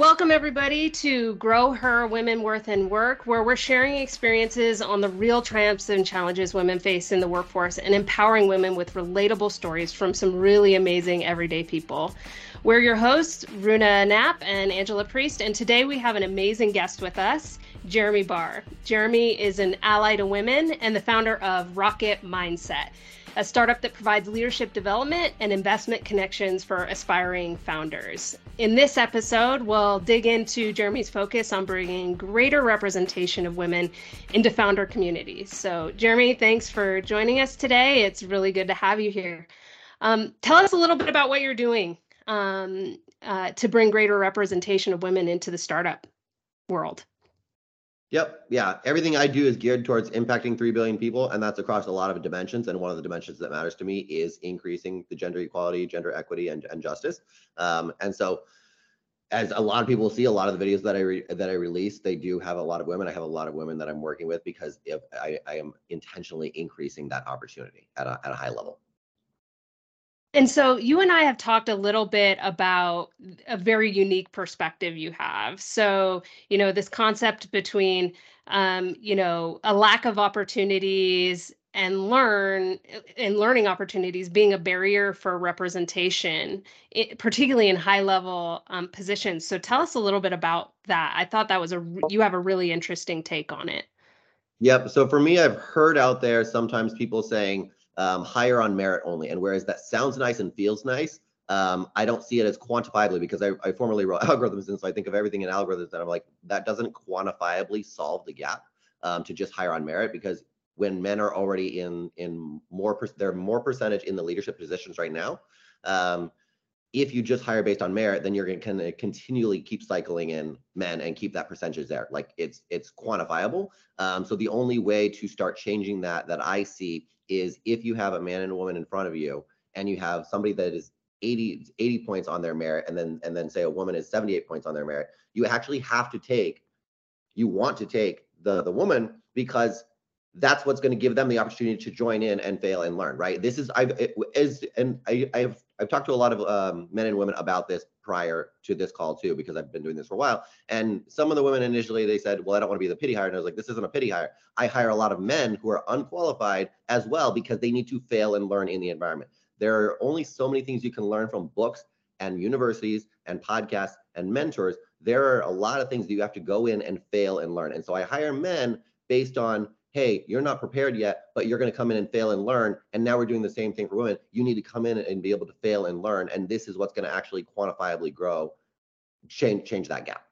Welcome, everybody, to Grow Her Women Worth and Work, where we're sharing experiences on the real triumphs and challenges women face in the workforce and empowering women with relatable stories from some really amazing everyday people. We're your hosts, Runa Knapp and Angela Priest, and today we have an amazing guest with us, Jeremy Barr. Jeremy is an ally to women and the founder of Rocket Mindset a startup that provides leadership development and investment connections for aspiring founders. In this episode, we'll dig into Jeremy's focus on bringing greater representation of women into founder communities. So, Jeremy, thanks for joining us today. It's really good to have you here. Um, tell us a little bit about what you're doing um, uh, to bring greater representation of women into the startup world. Yep. Yeah. Everything I do is geared towards impacting 3 billion people. And that's across a lot of dimensions. And one of the dimensions that matters to me is increasing the gender equality, gender equity, and, and justice. Um, and so, as a lot of people see, a lot of the videos that I re- that I release, they do have a lot of women. I have a lot of women that I'm working with because if I, I am intentionally increasing that opportunity at a, at a high level. And so you and I have talked a little bit about a very unique perspective you have. So, you know, this concept between, um, you know, a lack of opportunities and learn and learning opportunities being a barrier for representation, it, particularly in high level um, positions. So tell us a little bit about that. I thought that was a, you have a really interesting take on it. Yep. So for me, I've heard out there sometimes people saying, um, hire on merit only. And whereas that sounds nice and feels nice, um, I don't see it as quantifiably because I, I formerly wrote algorithms. And so I think of everything in algorithms that I'm like, that doesn't quantifiably solve the gap um, to just hire on merit because when men are already in in more per- they're more percentage in the leadership positions right now um, if you just hire based on merit then you're going to continually keep cycling in men and keep that percentage there. Like it's it's quantifiable. Um, so the only way to start changing that that i see is if you have a man and a woman in front of you and you have somebody that is 80 80 points on their merit and then and then say a woman is 78 points on their merit you actually have to take you want to take the the woman because that's what's going to give them the opportunity to join in and fail and learn right? This is i've it, is and I, i've i've talked to a lot of um, men and women about this prior to this call too because i've been doing this for a while. And some of the women initially they said well i don't want to be the pity hire and i was like this isn't a pity hire. I hire a lot of men who are unqualified as well because they need to fail and learn in the environment. There are only so many things you can learn from books and universities and podcasts and mentors. There are a lot of things that you have to go in and fail and learn. And so i hire men based on hey, you're not prepared yet, but you're going to come in and fail and learn. And now we're doing the same thing for women. You need to come in and be able to fail and learn. And this is what's going to actually quantifiably grow, change, change that gap.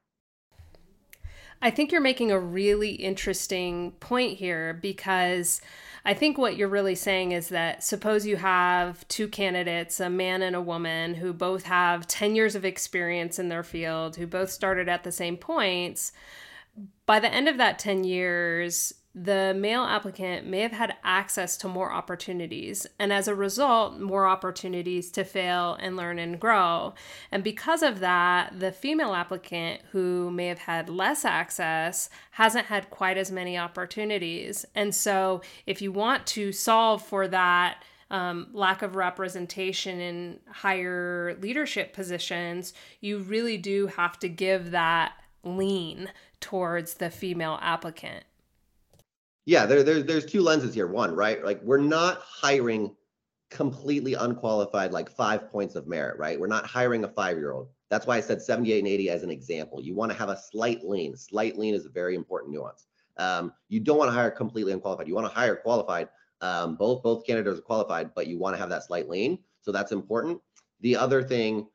I think you're making a really interesting point here because I think what you're really saying is that suppose you have two candidates, a man and a woman, who both have 10 years of experience in their field, who both started at the same points. By the end of that 10 years, the male applicant may have had access to more opportunities, and as a result, more opportunities to fail and learn and grow. And because of that, the female applicant who may have had less access hasn't had quite as many opportunities. And so, if you want to solve for that, um, lack of representation in higher leadership positions, you really do have to give that lean towards the female applicant yeah, there, there, there's two lenses here. One, right? Like we're not hiring completely unqualified, like five points of merit, right? We're not hiring a five-year-old. That's why I said 78 and 80 as an example. You want to have a slight lean. Slight lean is a very important nuance. Um, you don't want to hire completely unqualified. You want to hire qualified. Um, both both candidates are qualified, but you want to have that slight lean. So that's important. The other thing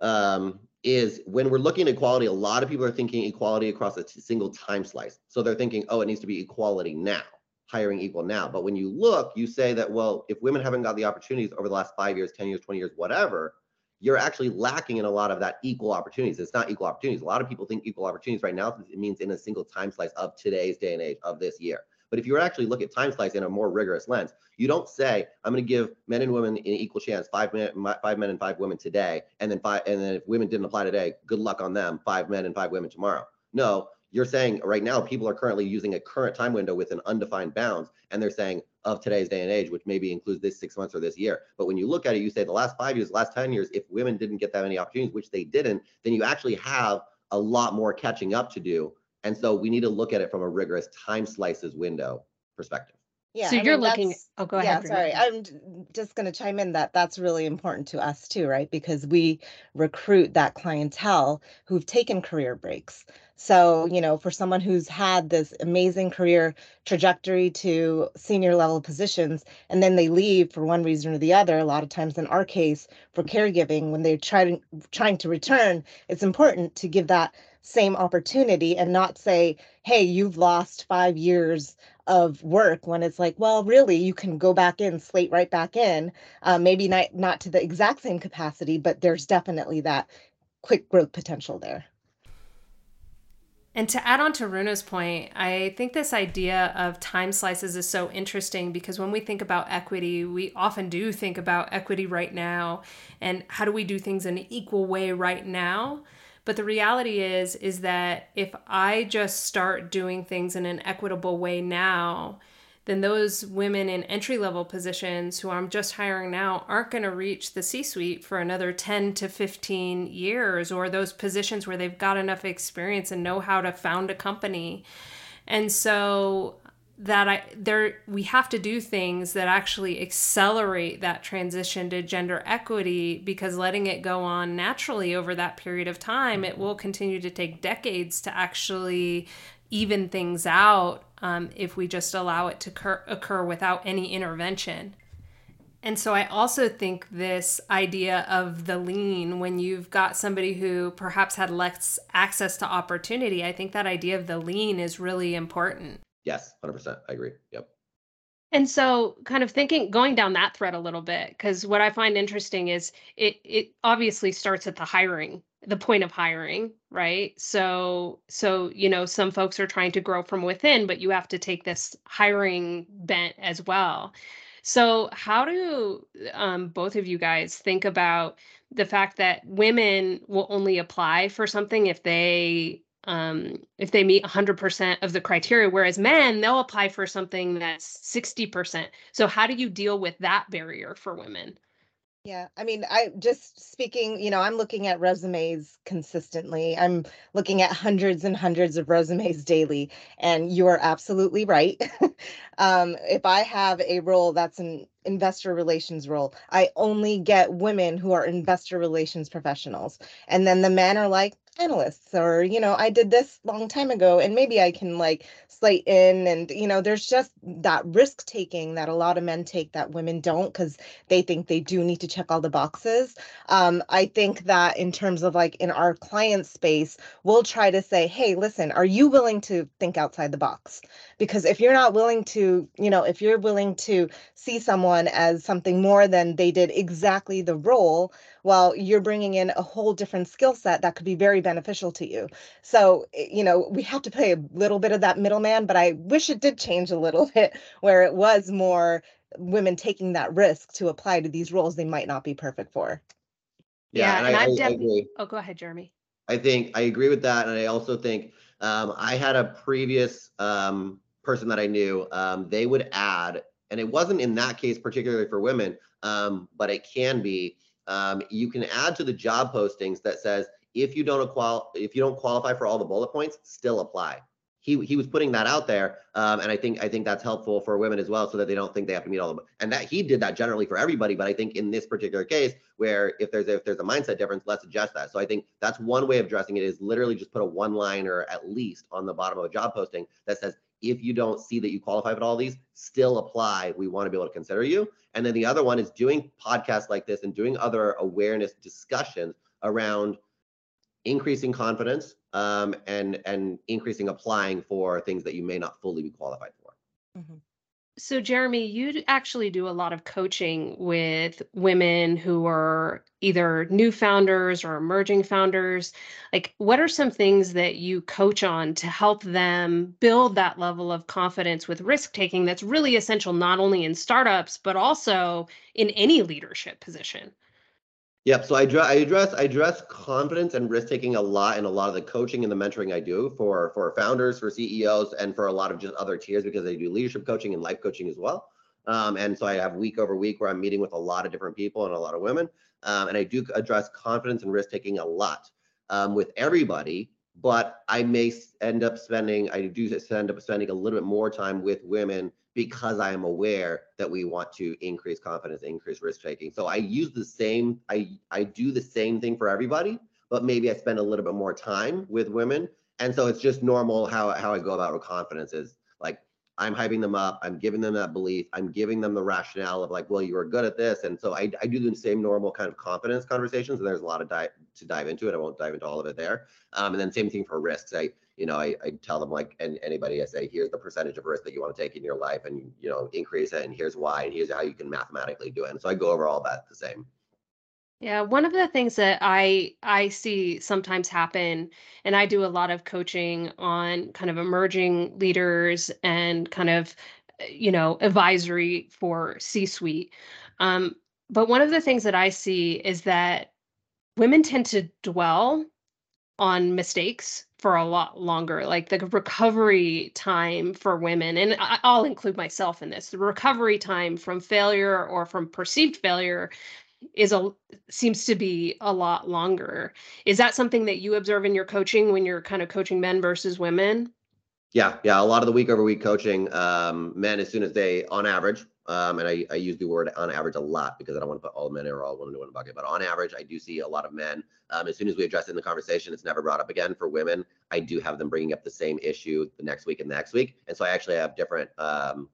um, is when we're looking at equality, a lot of people are thinking equality across a single time slice. So they're thinking, oh, it needs to be equality now, hiring equal now. But when you look, you say that, well, if women haven't got the opportunities over the last five years, 10 years, 20 years, whatever, you're actually lacking in a lot of that equal opportunities. It's not equal opportunities. A lot of people think equal opportunities right now, it means in a single time slice of today's day and age of this year. But if you actually look at time slice in a more rigorous lens, you don't say I'm going to give men and women an equal chance, five men, five men and five women today, and then five, and then if women didn't apply today, good luck on them, five men and five women tomorrow. No, you're saying right now people are currently using a current time window with an undefined bounds, and they're saying of today's day and age, which maybe includes this six months or this year. But when you look at it, you say the last five years, last 10 years, if women didn't get that many opportunities, which they didn't, then you actually have a lot more catching up to do. And so we need to look at it from a rigorous time slices window perspective. Yeah. So I you're mean, looking. Oh, go ahead. Yeah, sorry. I'm just going to chime in that that's really important to us too, right? Because we recruit that clientele who've taken career breaks. So, you know, for someone who's had this amazing career trajectory to senior level positions, and then they leave for one reason or the other, a lot of times in our case, for caregiving, when they're trying trying to return, it's important to give that same opportunity and not say, hey, you've lost five years of work when it's like, well, really, you can go back in, slate right back in. Uh, maybe not not to the exact same capacity, but there's definitely that quick growth potential there. And to add on to Runa's point, I think this idea of time slices is so interesting because when we think about equity, we often do think about equity right now and how do we do things in an equal way right now. But the reality is is that if I just start doing things in an equitable way now, then those women in entry level positions who I'm just hiring now aren't going to reach the C suite for another 10 to 15 years, or those positions where they've got enough experience and know how to found a company. And so that I there we have to do things that actually accelerate that transition to gender equity because letting it go on naturally over that period of time it will continue to take decades to actually even things out um, if we just allow it to occur, occur without any intervention. And so I also think this idea of the lean, when you've got somebody who perhaps had less access to opportunity, I think that idea of the lean is really important. Yes, 100%. I agree. Yep. And so kind of thinking going down that thread a little bit because what I find interesting is it it obviously starts at the hiring, the point of hiring, right? So so you know some folks are trying to grow from within, but you have to take this hiring bent as well. So how do um, both of you guys think about the fact that women will only apply for something if they um, if they meet 100% of the criteria whereas men they'll apply for something that's 60% so how do you deal with that barrier for women yeah, I mean, I just speaking, you know, I'm looking at resumes consistently. I'm looking at hundreds and hundreds of resumes daily, and you are absolutely right. um, if I have a role that's an investor relations role, I only get women who are investor relations professionals. And then the men are like, analysts or you know i did this long time ago and maybe i can like slate in and you know there's just that risk taking that a lot of men take that women don't because they think they do need to check all the boxes. Um, i think that in terms of like in our client space we'll try to say hey listen are you willing to think outside the box because if you're not willing to you know if you're willing to see someone as something more than they did exactly the role well you're bringing in a whole different skill set that could be very beneficial to you. So eh, you know we have to play a little bit of that middleman but i wish it did change a little bit where it was more women taking that risk to apply to these roles they might not be perfect for. Yeah, yeah and, and I, I, definitely oh go ahead jeremy. I think i agree with that and i also think um, i had a previous um, person that i knew um, they would add and it wasn't in that case particularly for women um, but it can be um, you can add to the job postings that says if you don't qual if you don't qualify for all the bullet points, still apply. He, he was putting that out there, um, and I think I think that's helpful for women as well, so that they don't think they have to meet all of them. And that he did that generally for everybody, but I think in this particular case, where if there's if there's a mindset difference, let's adjust that. So I think that's one way of addressing it is literally just put a one liner at least on the bottom of a job posting that says if you don't see that you qualify for all these, still apply. We want to be able to consider you. And then the other one is doing podcasts like this and doing other awareness discussions around increasing confidence um, and and increasing applying for things that you may not fully be qualified for. Mm-hmm. So, Jeremy, you actually do a lot of coaching with women who are either new founders or emerging founders. Like, what are some things that you coach on to help them build that level of confidence with risk taking that's really essential, not only in startups, but also in any leadership position? Yep. So I, I address I address confidence and risk taking a lot in a lot of the coaching and the mentoring I do for for founders, for CEOs, and for a lot of just other tiers because I do leadership coaching and life coaching as well. Um, and so I have week over week where I'm meeting with a lot of different people and a lot of women, um, and I do address confidence and risk taking a lot um, with everybody but I may end up spending, I do end up spending a little bit more time with women because I am aware that we want to increase confidence, increase risk taking. So I use the same, I, I do the same thing for everybody, but maybe I spend a little bit more time with women. And so it's just normal how, how I go about with confidence is like, I'm hyping them up. I'm giving them that belief. I'm giving them the rationale of like, well, you are good at this. And so I, I do the same normal kind of confidence conversations. And there's a lot of dive to dive into it. I won't dive into all of it there. Um, and then same thing for risks. I, you know, I, I tell them like, and anybody, I say, here's the percentage of risk that you want to take in your life and, you know, increase it. And here's why, and here's how you can mathematically do it. And so I go over all that the same. Yeah, one of the things that I I see sometimes happen, and I do a lot of coaching on kind of emerging leaders and kind of, uh, you know, advisory for C-suite. Um, but one of the things that I see is that women tend to dwell on mistakes for a lot longer like the recovery time for women and i'll include myself in this the recovery time from failure or from perceived failure is a seems to be a lot longer. Is that something that you observe in your coaching when you're kind of coaching men versus women? Yeah, yeah. A lot of the week over week coaching, um, men as soon as they, on average, um, and I, I use the word on average a lot because I don't want to put all men or all women in one bucket, but on average, I do see a lot of men. Um, as soon as we address it in the conversation, it's never brought up again. For women, I do have them bringing up the same issue the next week and the next week, and so I actually have different um,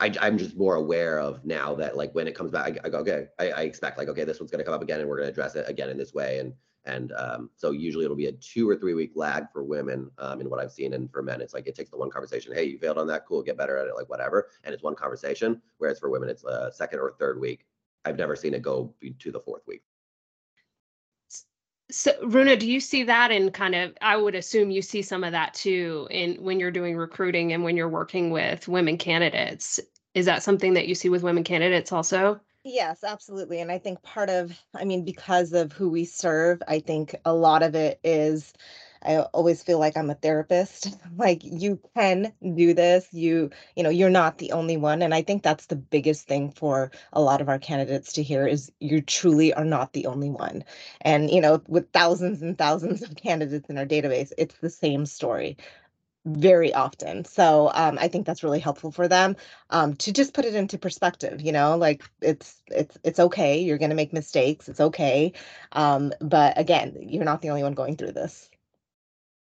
I, I'm just more aware of now that like when it comes back, I, I go, okay, I, I expect like, okay, this one's going to come up again and we're going to address it again in this way. And, and um, so usually it'll be a two or three week lag for women um, in what I've seen. And for men, it's like it takes the one conversation. Hey, you failed on that. Cool. Get better at it. Like whatever. And it's one conversation. Whereas for women, it's a second or third week. I've never seen it go to the fourth week. So, Runa, do you see that in kind of? I would assume you see some of that too in when you're doing recruiting and when you're working with women candidates. Is that something that you see with women candidates also? Yes, absolutely. And I think part of, I mean, because of who we serve, I think a lot of it is I always feel like I'm a therapist. like you can do this. You, you know, you're not the only one. And I think that's the biggest thing for a lot of our candidates to hear is you truly are not the only one. And, you know, with thousands and thousands of candidates in our database, it's the same story very often. So um, I think that's really helpful for them um, to just put it into perspective. You know, like it's it's it's okay. You're going to make mistakes. It's okay. Um, but again, you're not the only one going through this.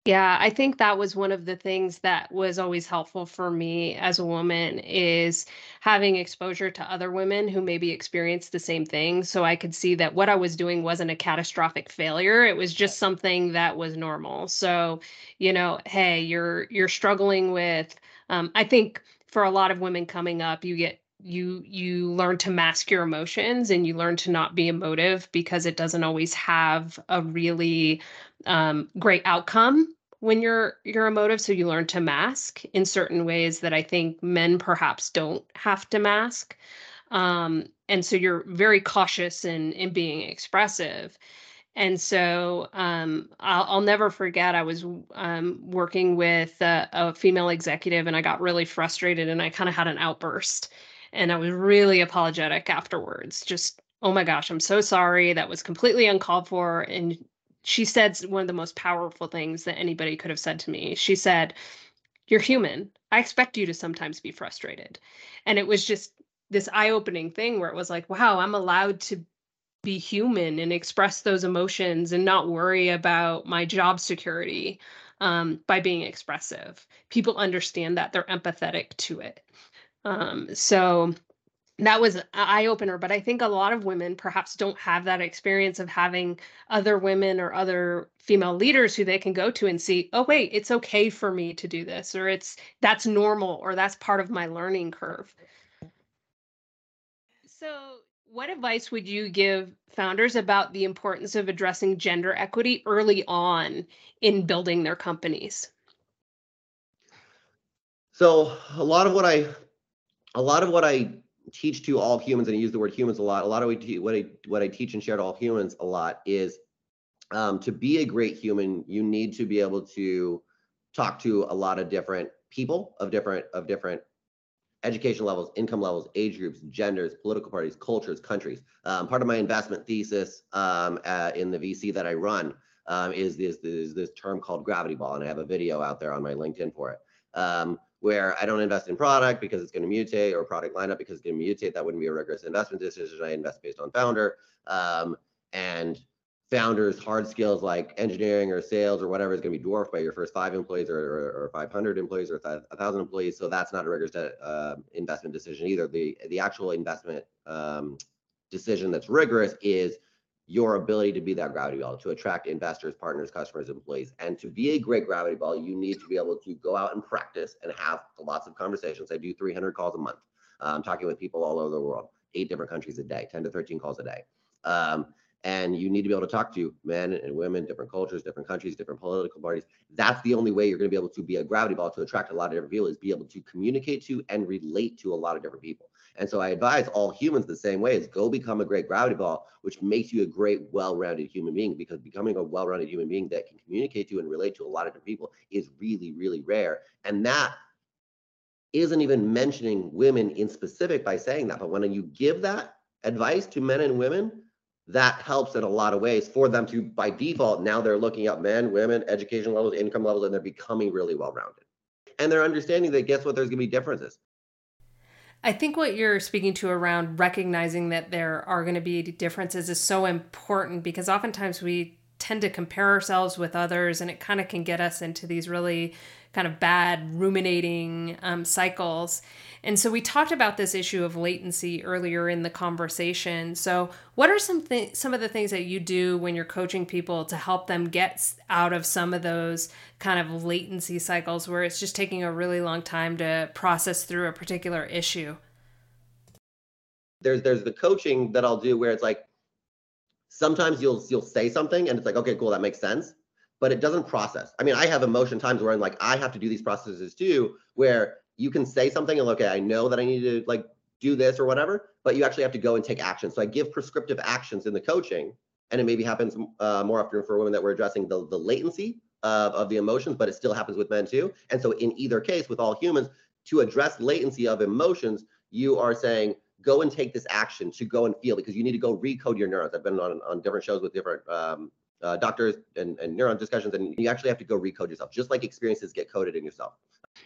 Yeah, I think that was one of the things that was always helpful for me as a woman is having exposure to other women who maybe experienced the same thing. So I could see that what I was doing wasn't a catastrophic failure. It was just something that was normal. So, you know, hey, you're you're struggling with um, I think for a lot of women coming up, you get you you learn to mask your emotions and you learn to not be emotive because it doesn't always have a really um, great outcome when you're you're emotive so you learn to mask in certain ways that i think men perhaps don't have to mask um, and so you're very cautious in in being expressive. And so um, I'll, I'll, never forget i was um, working with a, a, female executive and i got really frustrated and i kind of had an outburst and i was really apologetic afterwards just oh my gosh i'm so sorry that was completely uncalled for and she said one of the most powerful things that anybody could have said to me. She said, You're human. I expect you to sometimes be frustrated. And it was just this eye opening thing where it was like, wow, I'm allowed to be human and express those emotions and not worry about my job security um, by being expressive. People understand that, they're empathetic to it. Um, so that was an eye opener but i think a lot of women perhaps don't have that experience of having other women or other female leaders who they can go to and see oh wait it's okay for me to do this or it's that's normal or that's part of my learning curve. So what advice would you give founders about the importance of addressing gender equity early on in building their companies? So a lot of what i a lot of what i teach to all humans, and I use the word humans a lot. A lot of what I what I teach and share to all humans a lot is um, to be a great human, you need to be able to talk to a lot of different people of different of different education levels, income levels, age groups, genders, political parties, cultures, countries. Um, part of my investment thesis um, uh, in the VC that I run um, is, this, is this term called gravity ball. And I have a video out there on my LinkedIn for it. Where I don't invest in product because it's going to mutate or product lineup because it's going to mutate. That wouldn't be a rigorous investment decision. I invest based on founder. Um, and founders hard skills like engineering or sales or whatever is going to be dwarfed by your first five employees or, or, or 500 employees or 1000 employees so that's not a rigorous uh, investment decision either the the actual investment um, decision that's rigorous is your ability to be that gravity ball to attract investors partners customers employees and to be a great gravity ball you need to be able to go out and practice and have lots of conversations i do 300 calls a month i'm um, talking with people all over the world eight different countries a day 10 to 13 calls a day um, and you need to be able to talk to men and women, different cultures, different countries, different political parties. That's the only way you're going to be able to be a gravity ball to attract a lot of different people is be able to communicate to and relate to a lot of different people. And so I advise all humans the same way is go become a great gravity ball, which makes you a great, well-rounded human being because becoming a well-rounded human being that can communicate to and relate to a lot of different people is really, really rare. And that isn't even mentioning women in specific by saying that. But when you give that advice to men and women, that helps in a lot of ways for them to by default now they're looking up men women education levels income levels and they're becoming really well rounded and they're understanding that guess what there's going to be differences I think what you're speaking to around recognizing that there are going to be differences is so important because oftentimes we tend to compare ourselves with others and it kind of can get us into these really kind of bad ruminating um, cycles and so we talked about this issue of latency earlier in the conversation. So what are some th- some of the things that you do when you're coaching people to help them get out of some of those kind of latency cycles where it's just taking a really long time to process through a particular issue? There's there's the coaching that I'll do where it's like sometimes you'll you'll say something and it's like okay cool that makes sense but it doesn't process. I mean, I have emotion times where I'm like, I have to do these processes too, where you can say something and okay, I know that I need to like do this or whatever, but you actually have to go and take action. So I give prescriptive actions in the coaching, and it maybe happens uh, more often for women that we're addressing the, the latency of, of the emotions, but it still happens with men too. And so in either case, with all humans, to address latency of emotions, you are saying, go and take this action to go and feel because you need to go recode your neurons. I've been on, on different shows with different um, uh, doctors and, and neuron discussions, and you actually have to go recode yourself, just like experiences get coded in yourself.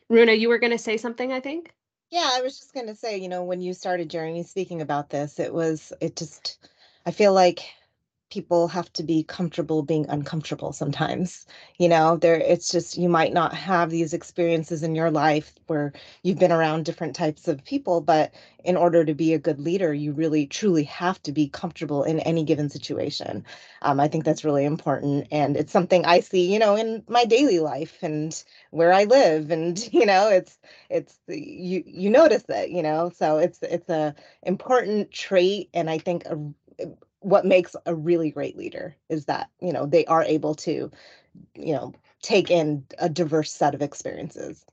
Runa, you were going to say something, I think. Yeah, I was just going to say, you know, when you started Jeremy speaking about this, it was, it just, I feel like people have to be comfortable being uncomfortable sometimes you know? There it's just you might not have these experiences in your life where you've been around different types of people but in order to be a good leader you really truly have to be comfortable in any given situation. Um, i think that's really important and it's something i see you know in my daily life and where i live and you know it's it's you you notice it you know? So it's it's a important trait and i think a what makes a really great leader is that you know they are able to you know take in a diverse set of experiences.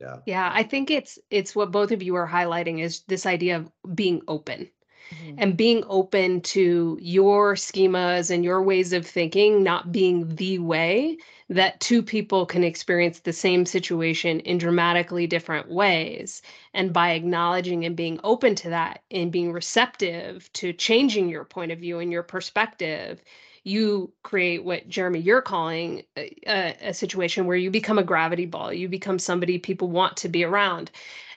Yeah. Yeah i think it's it's what both of you are highlighting is this idea of being open mm-hmm. and being open to your schemas and your ways of thinking not being the way that two people can experience the same situation in dramatically different ways. And by acknowledging and being open to that and being receptive to changing your point of view and your perspective, you create what Jeremy you're calling a, a, situation where you become a gravity ball. You become somebody people want to be around.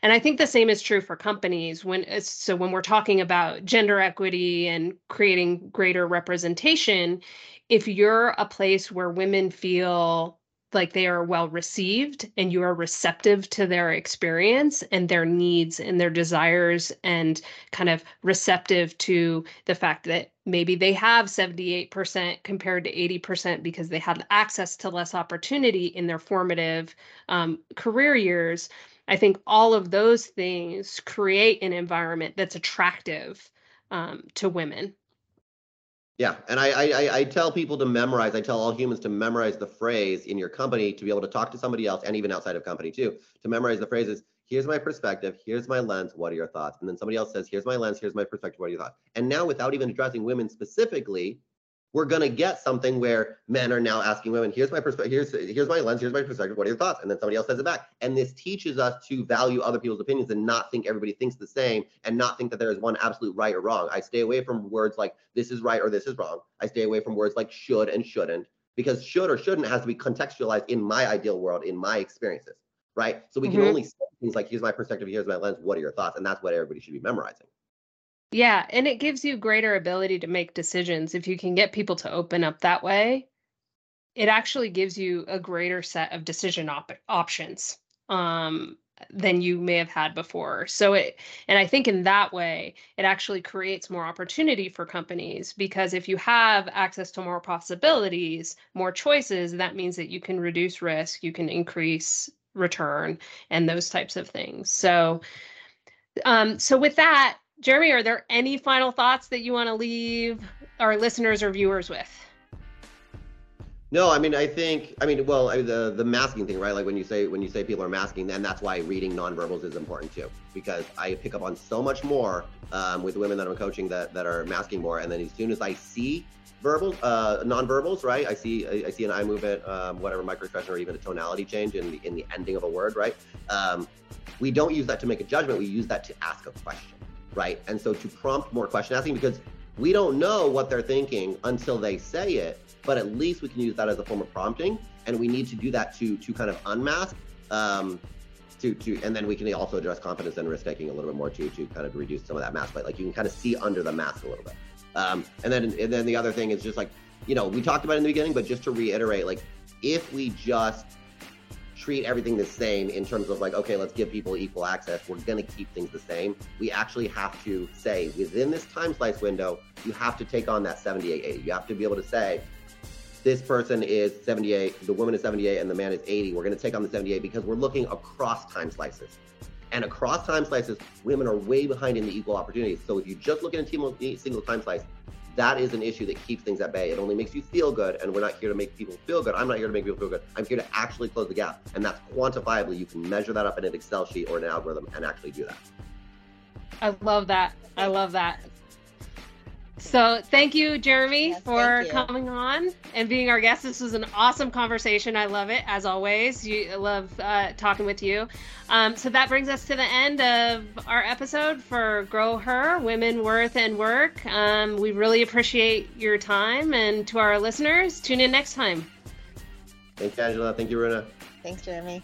And I think the same is true for companies when so when we're talking about gender equity and creating greater representation, if you're a place where women feel like they are well received and you are receptive to their experience and their needs and their desires and kind of receptive to the fact that maybe they have 78% compared to 80% because they had access to less opportunity in their formative um, career years i think all of those things create an environment that's attractive um, to women yeah, and I, I I tell people to memorize. I tell all humans to memorize the phrase in your company to be able to talk to somebody else, and even outside of company too. To memorize the phrases. Here's my perspective. Here's my lens. What are your thoughts? And then somebody else says, "Here's my lens. Here's my perspective. What are your thoughts?" And now, without even addressing women specifically, we're going to get something where men are now asking women, here's my perspective, here's, here's my lens, here's my perspective, what are your thoughts? And then somebody else says it back. And this teaches us to value other people's opinions and not think everybody thinks the same and not think that there is one absolute right or wrong. I stay away from words like this is right or this is wrong. I stay away from words like should and shouldn't. because should or shouldn't has to be contextualized in my ideal world, in my experiences, right? So we can mm-hmm. only say things like, here's my perspective, here's my lens, what are your thoughts? And that's what everybody should be memorizing. Yeah, and it gives you greater ability to make decisions if you can get people to open up that way. It actually gives you a greater set of decision op- options. Um, than you may have had before. So it and I think in that way it actually creates more opportunity for companies because if you have access to more possibilities, more choices, that means that you can reduce risk, you can increase return and those types of things. So um so with that, Jeremy, are there any final thoughts that you want to leave our listeners or viewers with? No, I mean, I think, I mean, well, the the masking thing, right? Like when you say when you say people are masking, then that's why reading nonverbals is important too, because I pick up on so much more um, with women that I'm coaching that that are masking more, and then as soon as I see verbal, uh, nonverbals, right? I see I, I see an eye movement, um, whatever microexpression, or even a tonality change in the in the ending of a word, right? Um, we don't use that to make a judgment. We use that to ask a question, right? And so to prompt more question asking, because we don't know what they're thinking until they say it but at least we can use that as a form of prompting. And we need to do that to to kind of unmask. Um, to, to and then we can also address confidence and risk taking a little bit more to to kind of reduce some of that mask. But like you can kind of see under the mask a little bit. Um, and then and then the other thing is just like you know we talked about in the beginning, but just to reiterate, like if we just treat everything the same in terms of like, okay, let's give people equal access. We're going to keep things the same. We actually have to say within this time slice window, you have to take on that 78 80. You have to be able to say, this person is 78, the woman is 78, and the man is 80. We're going to take on the 78 because we're looking across time slices. And across time slices, women are way behind in the equal opportunities. So if you just look at a single time slice, that is an issue that keeps things at bay. It only makes you feel good, and we're not here to make people feel good. I'm not here to make people feel good. I'm here to actually close the gap, and that's quantifiably. You can measure that up in an Excel sheet or an algorithm and actually do that. I love that. I love that. So thank you, Jeremy, yes, for you. coming on and being our guest. This was an awesome conversation. I love it as always. You love uh, talking with you. Um, so that brings us to the end of our episode for Grow Her Women Worth and Work. Um, we really appreciate your time, and to our listeners, tune in next time. Thanks, Angela. Thank you, Runa. Thanks, Jeremy.